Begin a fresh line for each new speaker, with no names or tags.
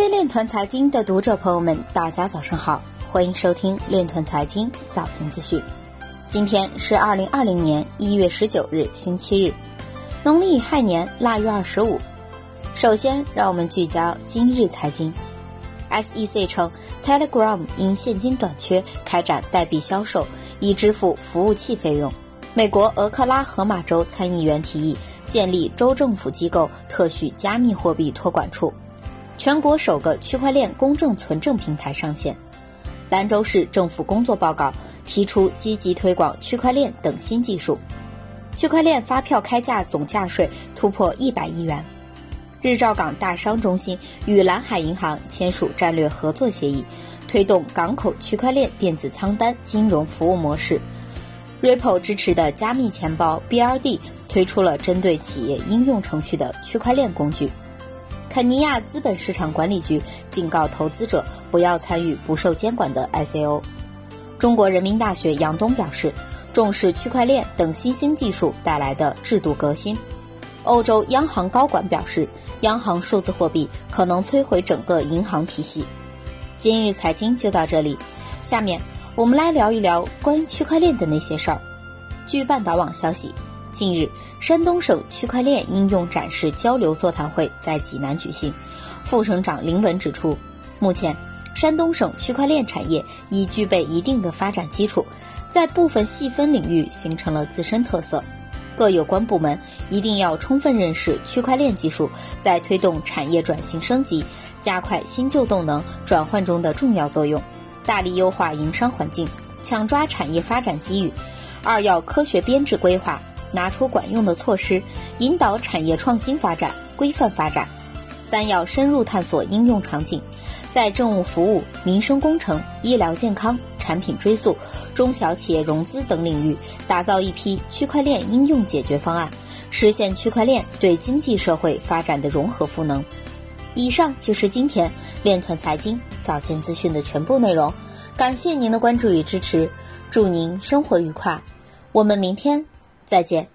位链团财经的读者朋友们，大家早上好，欢迎收听链团财经早间资讯。今天是二零二零年一月十九日，星期日，农历亥年腊月二十五。首先，让我们聚焦今日财经。SEC 称，Telegram 因现金短缺开展代币销售，以支付服务器费用。美国俄克拉荷马州参议员提议建立州政府机构特许加密货币托管处。全国首个区块链公证存证平台上线。兰州市政府工作报告提出积极推广区块链等新技术。区块链发票开价总价税突破一百亿元。日照港大商中心与蓝海银行签署战略合作协议，推动港口区块链电子仓单金融服务模式。Ripple 支持的加密钱包 BRD 推出了针对企业应用程序的区块链工具。肯尼亚资本市场管理局警告投资者不要参与不受监管的 ICO。中国人民大学杨东表示，重视区块链等新兴技术带来的制度革新。欧洲央行高管表示。央行数字货币可能摧毁整个银行体系。今日财经就到这里，下面我们来聊一聊关于区块链的那些事儿。据半岛网消息，近日山东省区块链应用展示交流座谈会在济南举行。副省长林文指出，目前山东省区块链产业已具备一定的发展基础，在部分细分领域形成了自身特色。各有关部门一定要充分认识区块链技术在推动产业转型升级、加快新旧动能转换中的重要作用，大力优化营商环境，抢抓产业发展机遇。二要科学编制规划，拿出管用的措施，引导产业创新发展、规范发展。三要深入探索应用场景，在政务服务、民生工程、医疗健康、产品追溯。中小企业融资等领域打造一批区块链应用解决方案，实现区块链对经济社会发展的融合赋能。以上就是今天链团财经早间资讯的全部内容，感谢您的关注与支持，祝您生活愉快，我们明天再见。